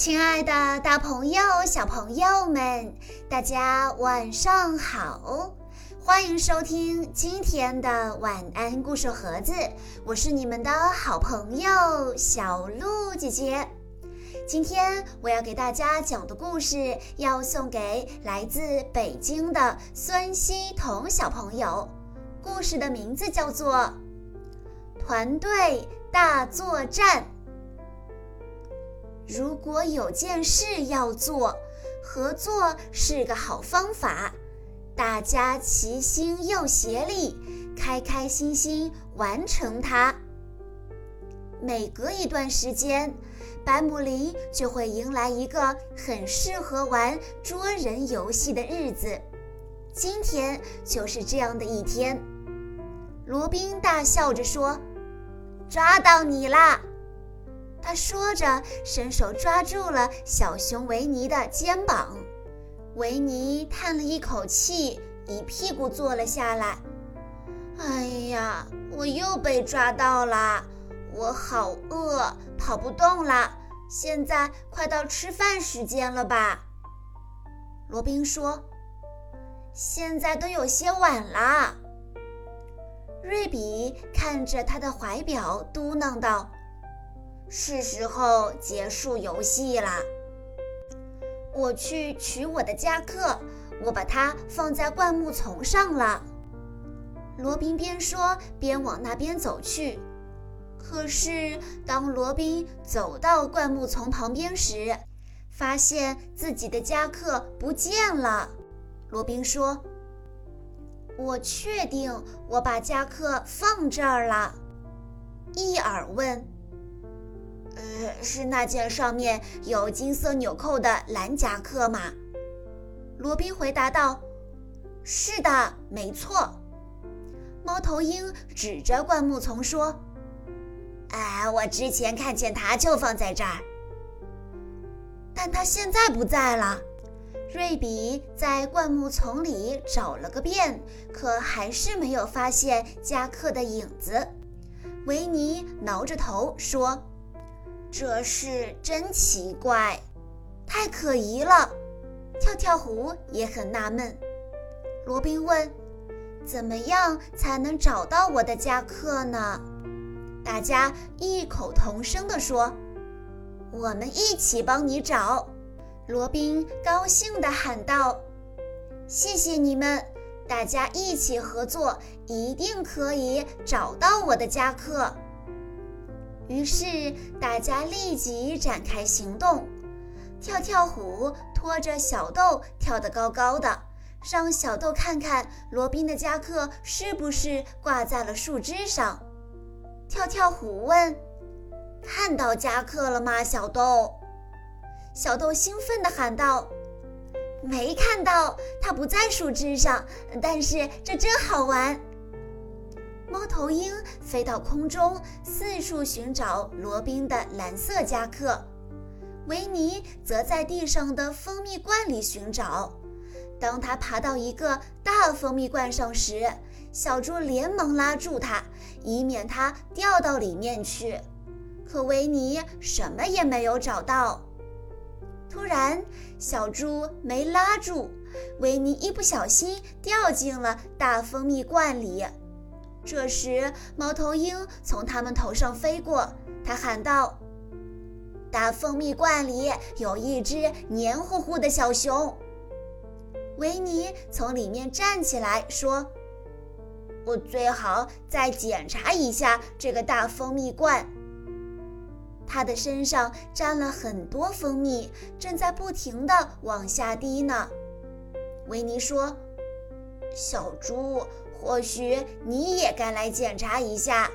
亲爱的，大朋友、小朋友们，大家晚上好！欢迎收听今天的晚安故事盒子，我是你们的好朋友小鹿姐姐。今天我要给大家讲的故事，要送给来自北京的孙希彤小朋友。故事的名字叫做《团队大作战》。如果有件事要做，合作是个好方法。大家齐心又协力，开开心心完成它。每隔一段时间，百亩林就会迎来一个很适合玩捉人游戏的日子。今天就是这样的一天。罗宾大笑着说：“抓到你啦！”他说着，伸手抓住了小熊维尼的肩膀。维尼叹了一口气，一屁股坐了下来。哎呀，我又被抓到了！我好饿，跑不动了。现在快到吃饭时间了吧？罗宾说：“现在都有些晚了。”瑞比看着他的怀表，嘟囔道。是时候结束游戏啦！我去取我的夹克，我把它放在灌木丛上了。罗宾边说边往那边走去。可是当罗宾走到灌木丛旁边时，发现自己的夹克不见了。罗宾说：“我确定我把夹克放这儿了。”伊尔问。呃，是那件上面有金色纽扣的蓝夹克吗？罗宾回答道：“是的，没错。”猫头鹰指着灌木丛说：“哎，我之前看见它就放在这儿，但它现在不在了。”瑞比在灌木丛里找了个遍，可还是没有发现夹克的影子。维尼挠着头说。这事真奇怪，太可疑了。跳跳虎也很纳闷。罗宾问：“怎么样才能找到我的夹克呢？”大家异口同声地说：“我们一起帮你找。”罗宾高兴地喊道：“谢谢你们，大家一起合作，一定可以找到我的夹克。”于是大家立即展开行动。跳跳虎拖着小豆跳得高高的，让小豆看看罗宾的夹克是不是挂在了树枝上。跳跳虎问：“看到夹克了吗，小豆？”小豆兴奋地喊道：“没看到，它不在树枝上。但是这真好玩。”猫头鹰飞到空中，四处寻找罗宾的蓝色夹克。维尼则在地上的蜂蜜罐里寻找。当他爬到一个大蜂蜜罐上时，小猪连忙拉住他，以免他掉到里面去。可维尼什么也没有找到。突然，小猪没拉住维尼，一不小心掉进了大蜂蜜罐里。这时，猫头鹰从他们头上飞过，他喊道：“大蜂蜜罐里有一只黏糊糊的小熊。”维尼从里面站起来说：“我最好再检查一下这个大蜂蜜罐。”它的身上沾了很多蜂蜜，正在不停地往下滴呢。维尼说：“小猪。”或许你也该来检查一下。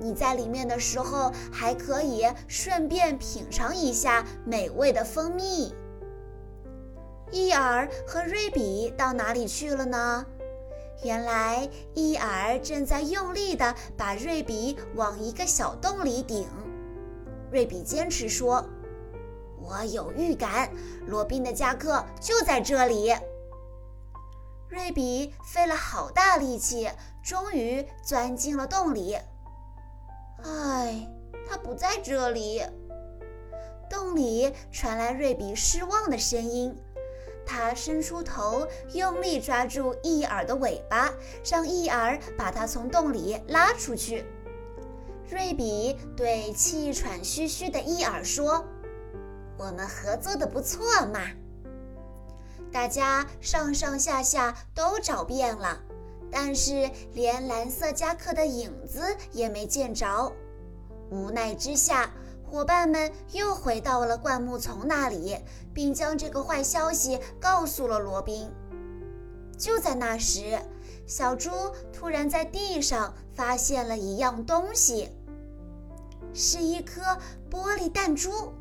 你在里面的时候，还可以顺便品尝一下美味的蜂蜜。伊尔和瑞比到哪里去了呢？原来伊尔正在用力地把瑞比往一个小洞里顶。瑞比坚持说：“我有预感，罗宾的夹克就在这里。”瑞比费了好大力气，终于钻进了洞里。唉，他不在这里。洞里传来瑞比失望的声音。他伸出头，用力抓住伊尔的尾巴，让伊尔把他从洞里拉出去。瑞比对气喘吁吁的伊尔说：“我们合作的不错嘛。”大家上上下下都找遍了，但是连蓝色夹克的影子也没见着。无奈之下。伙伴们又回到了灌木丛那里，并将这个坏消息告诉了罗宾。就在那时，小猪突然在地上发现了一样东西，是一颗玻璃弹珠。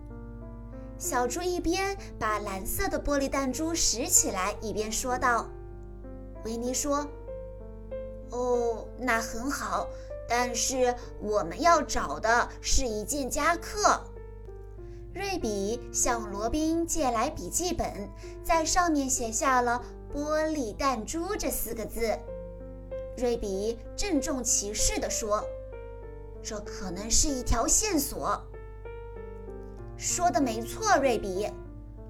小猪一边把蓝色的玻璃弹珠拾起来，一边说道：“维尼说，哦，那很好。”但是我们要找的是一件夹克。瑞比向罗宾借来笔记本，在上面写下了“玻璃弹珠”这四个字。瑞比郑重其事地说：“这可能是一条线索。”说的没错，瑞比。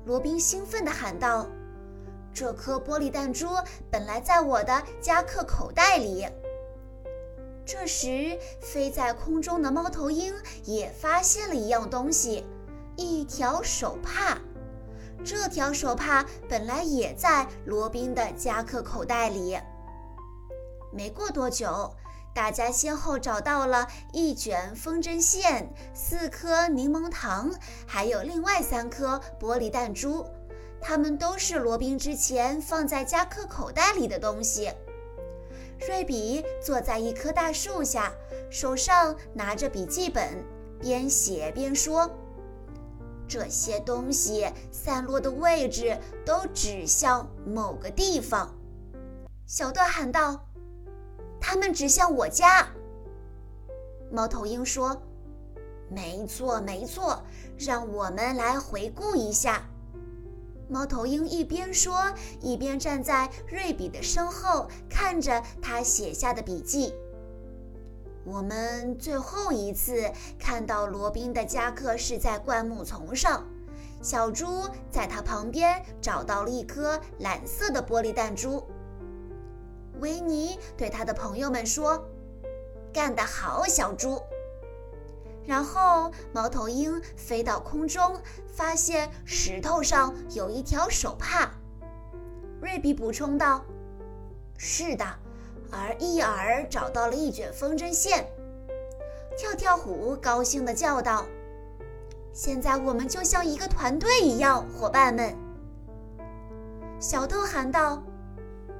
罗宾兴奋地喊道：“这颗玻璃弹珠本来在我的夹克口袋里。”这时，飞在空中的猫头鹰也发现了一样东西，一条手帕。这条手帕本来也在罗宾的夹克口袋里。没过多久，大家先后找到了一卷风筝线、四颗柠檬糖，还有另外三颗玻璃弹珠。它们都是罗宾之前放在夹克口袋里的东西。瑞比坐在一棵大树下，手上拿着笔记本，边写边说：“这些东西散落的位置都指向某个地方。”小段喊道：“他们指向我家。”猫头鹰说：“没错，没错，让我们来回顾一下。”猫头鹰一边说，一边站在瑞比的身后，看着他写下的笔记。我们最后一次看到罗宾的夹克是在灌木丛上，小猪在他旁边找到了一颗蓝色的玻璃弹珠。维尼对他的朋友们说：“干得好，小猪！”然后，猫头鹰飞到空中，发现石头上有一条手帕。瑞比补充道：“是的。”而伊尔找到了一卷风筝线。跳跳虎高兴地叫道：“现在我们就像一个团队一样，伙伴们！”小豆喊道：“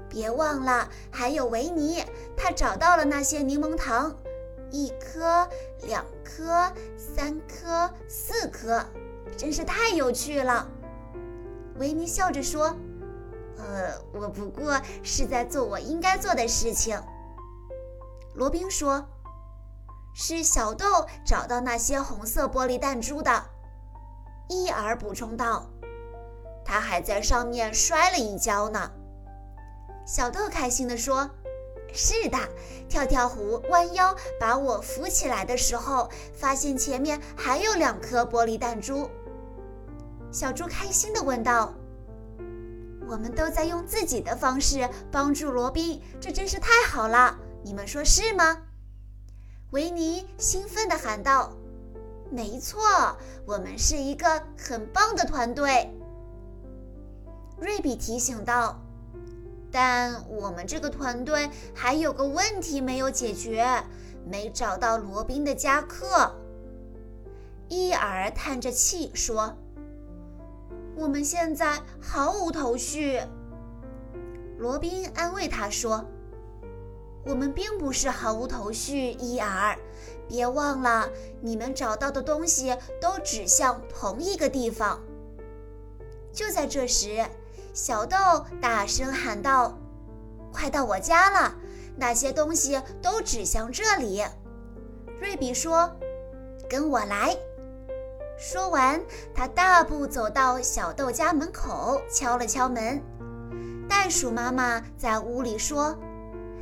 别忘了，还有维尼，他找到了那些柠檬糖。”一颗，两颗，三颗，四颗，真是太有趣了。维尼笑着说：“呃，我不过是在做我应该做的事情。”罗宾说：“是小豆找到那些红色玻璃弹珠的。”伊尔补充道：“他还在上面摔了一跤呢。”小豆开心地说。是的，跳跳虎弯腰把我扶起来的时候，发现前面还有两颗玻璃弹珠。小猪开心地问道：“我们都在用自己的方式帮助罗宾，这真是太好了！你们说是吗？”维尼兴奋地喊道：“没错，我们是一个很棒的团队。”瑞比提醒道。但我们这个团队还有个问题没有解决，没找到罗宾的夹克。伊尔叹着气说：“我们现在毫无头绪。”罗宾安慰他说：“我们并不是毫无头绪，伊尔，别忘了，你们找到的东西都指向同一个地方。”就在这时。小豆大声喊道：“快到我家了！那些东西都指向这里。”瑞比说：“跟我来。”说完，他大步走到小豆家门口，敲了敲门。袋鼠妈妈在屋里说：“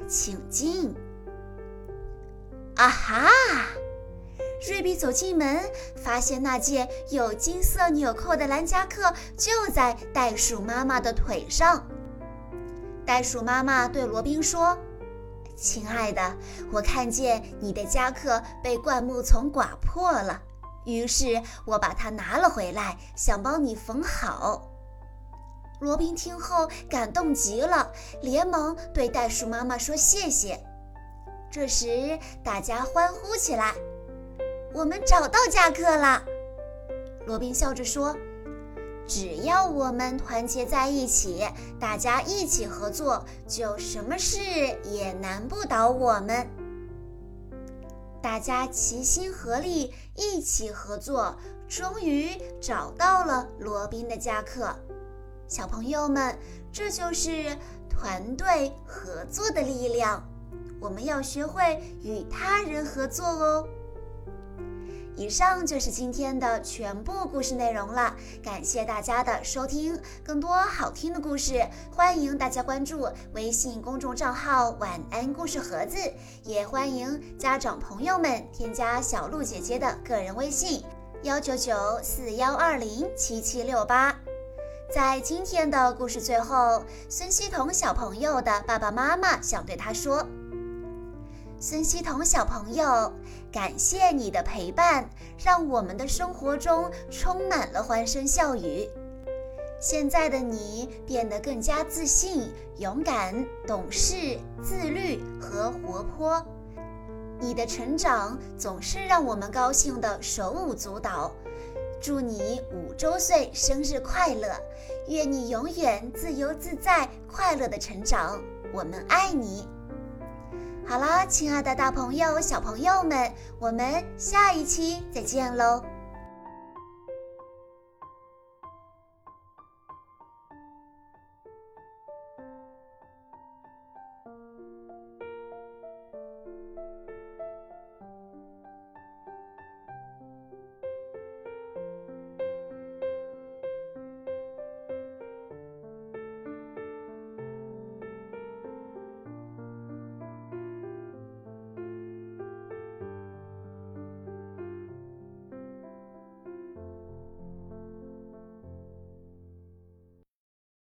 请进。”啊哈！瑞比走进门，发现那件有金色纽扣的蓝夹克就在袋鼠妈妈的腿上。袋鼠妈妈对罗宾说：“亲爱的，我看见你的夹克被灌木丛刮破了，于是我把它拿了回来，想帮你缝好。”罗宾听后感动极了，连忙对袋鼠妈妈说谢谢。这时，大家欢呼起来：“我们找到夹克了！”罗宾笑着说。只要我们团结在一起，大家一起合作，就什么事也难不倒我们。大家齐心合力，一起合作，终于找到了罗宾的夹克。小朋友们，这就是团队合作的力量。我们要学会与他人合作哦。以上就是今天的全部故事内容了，感谢大家的收听。更多好听的故事，欢迎大家关注微信公众账号“晚安故事盒子”，也欢迎家长朋友们添加小鹿姐姐的个人微信：幺九九四幺二零七七六八。在今天的故事最后，孙希彤小朋友的爸爸妈妈想对他说。孙希彤小朋友，感谢你的陪伴，让我们的生活中充满了欢声笑语。现在的你变得更加自信、勇敢、懂事、自律和活泼。你的成长总是让我们高兴的手舞足蹈。祝你五周岁生日快乐！愿你永远自由自在、快乐的成长。我们爱你。好啦，亲爱的大朋友、小朋友们，我们下一期再见喽！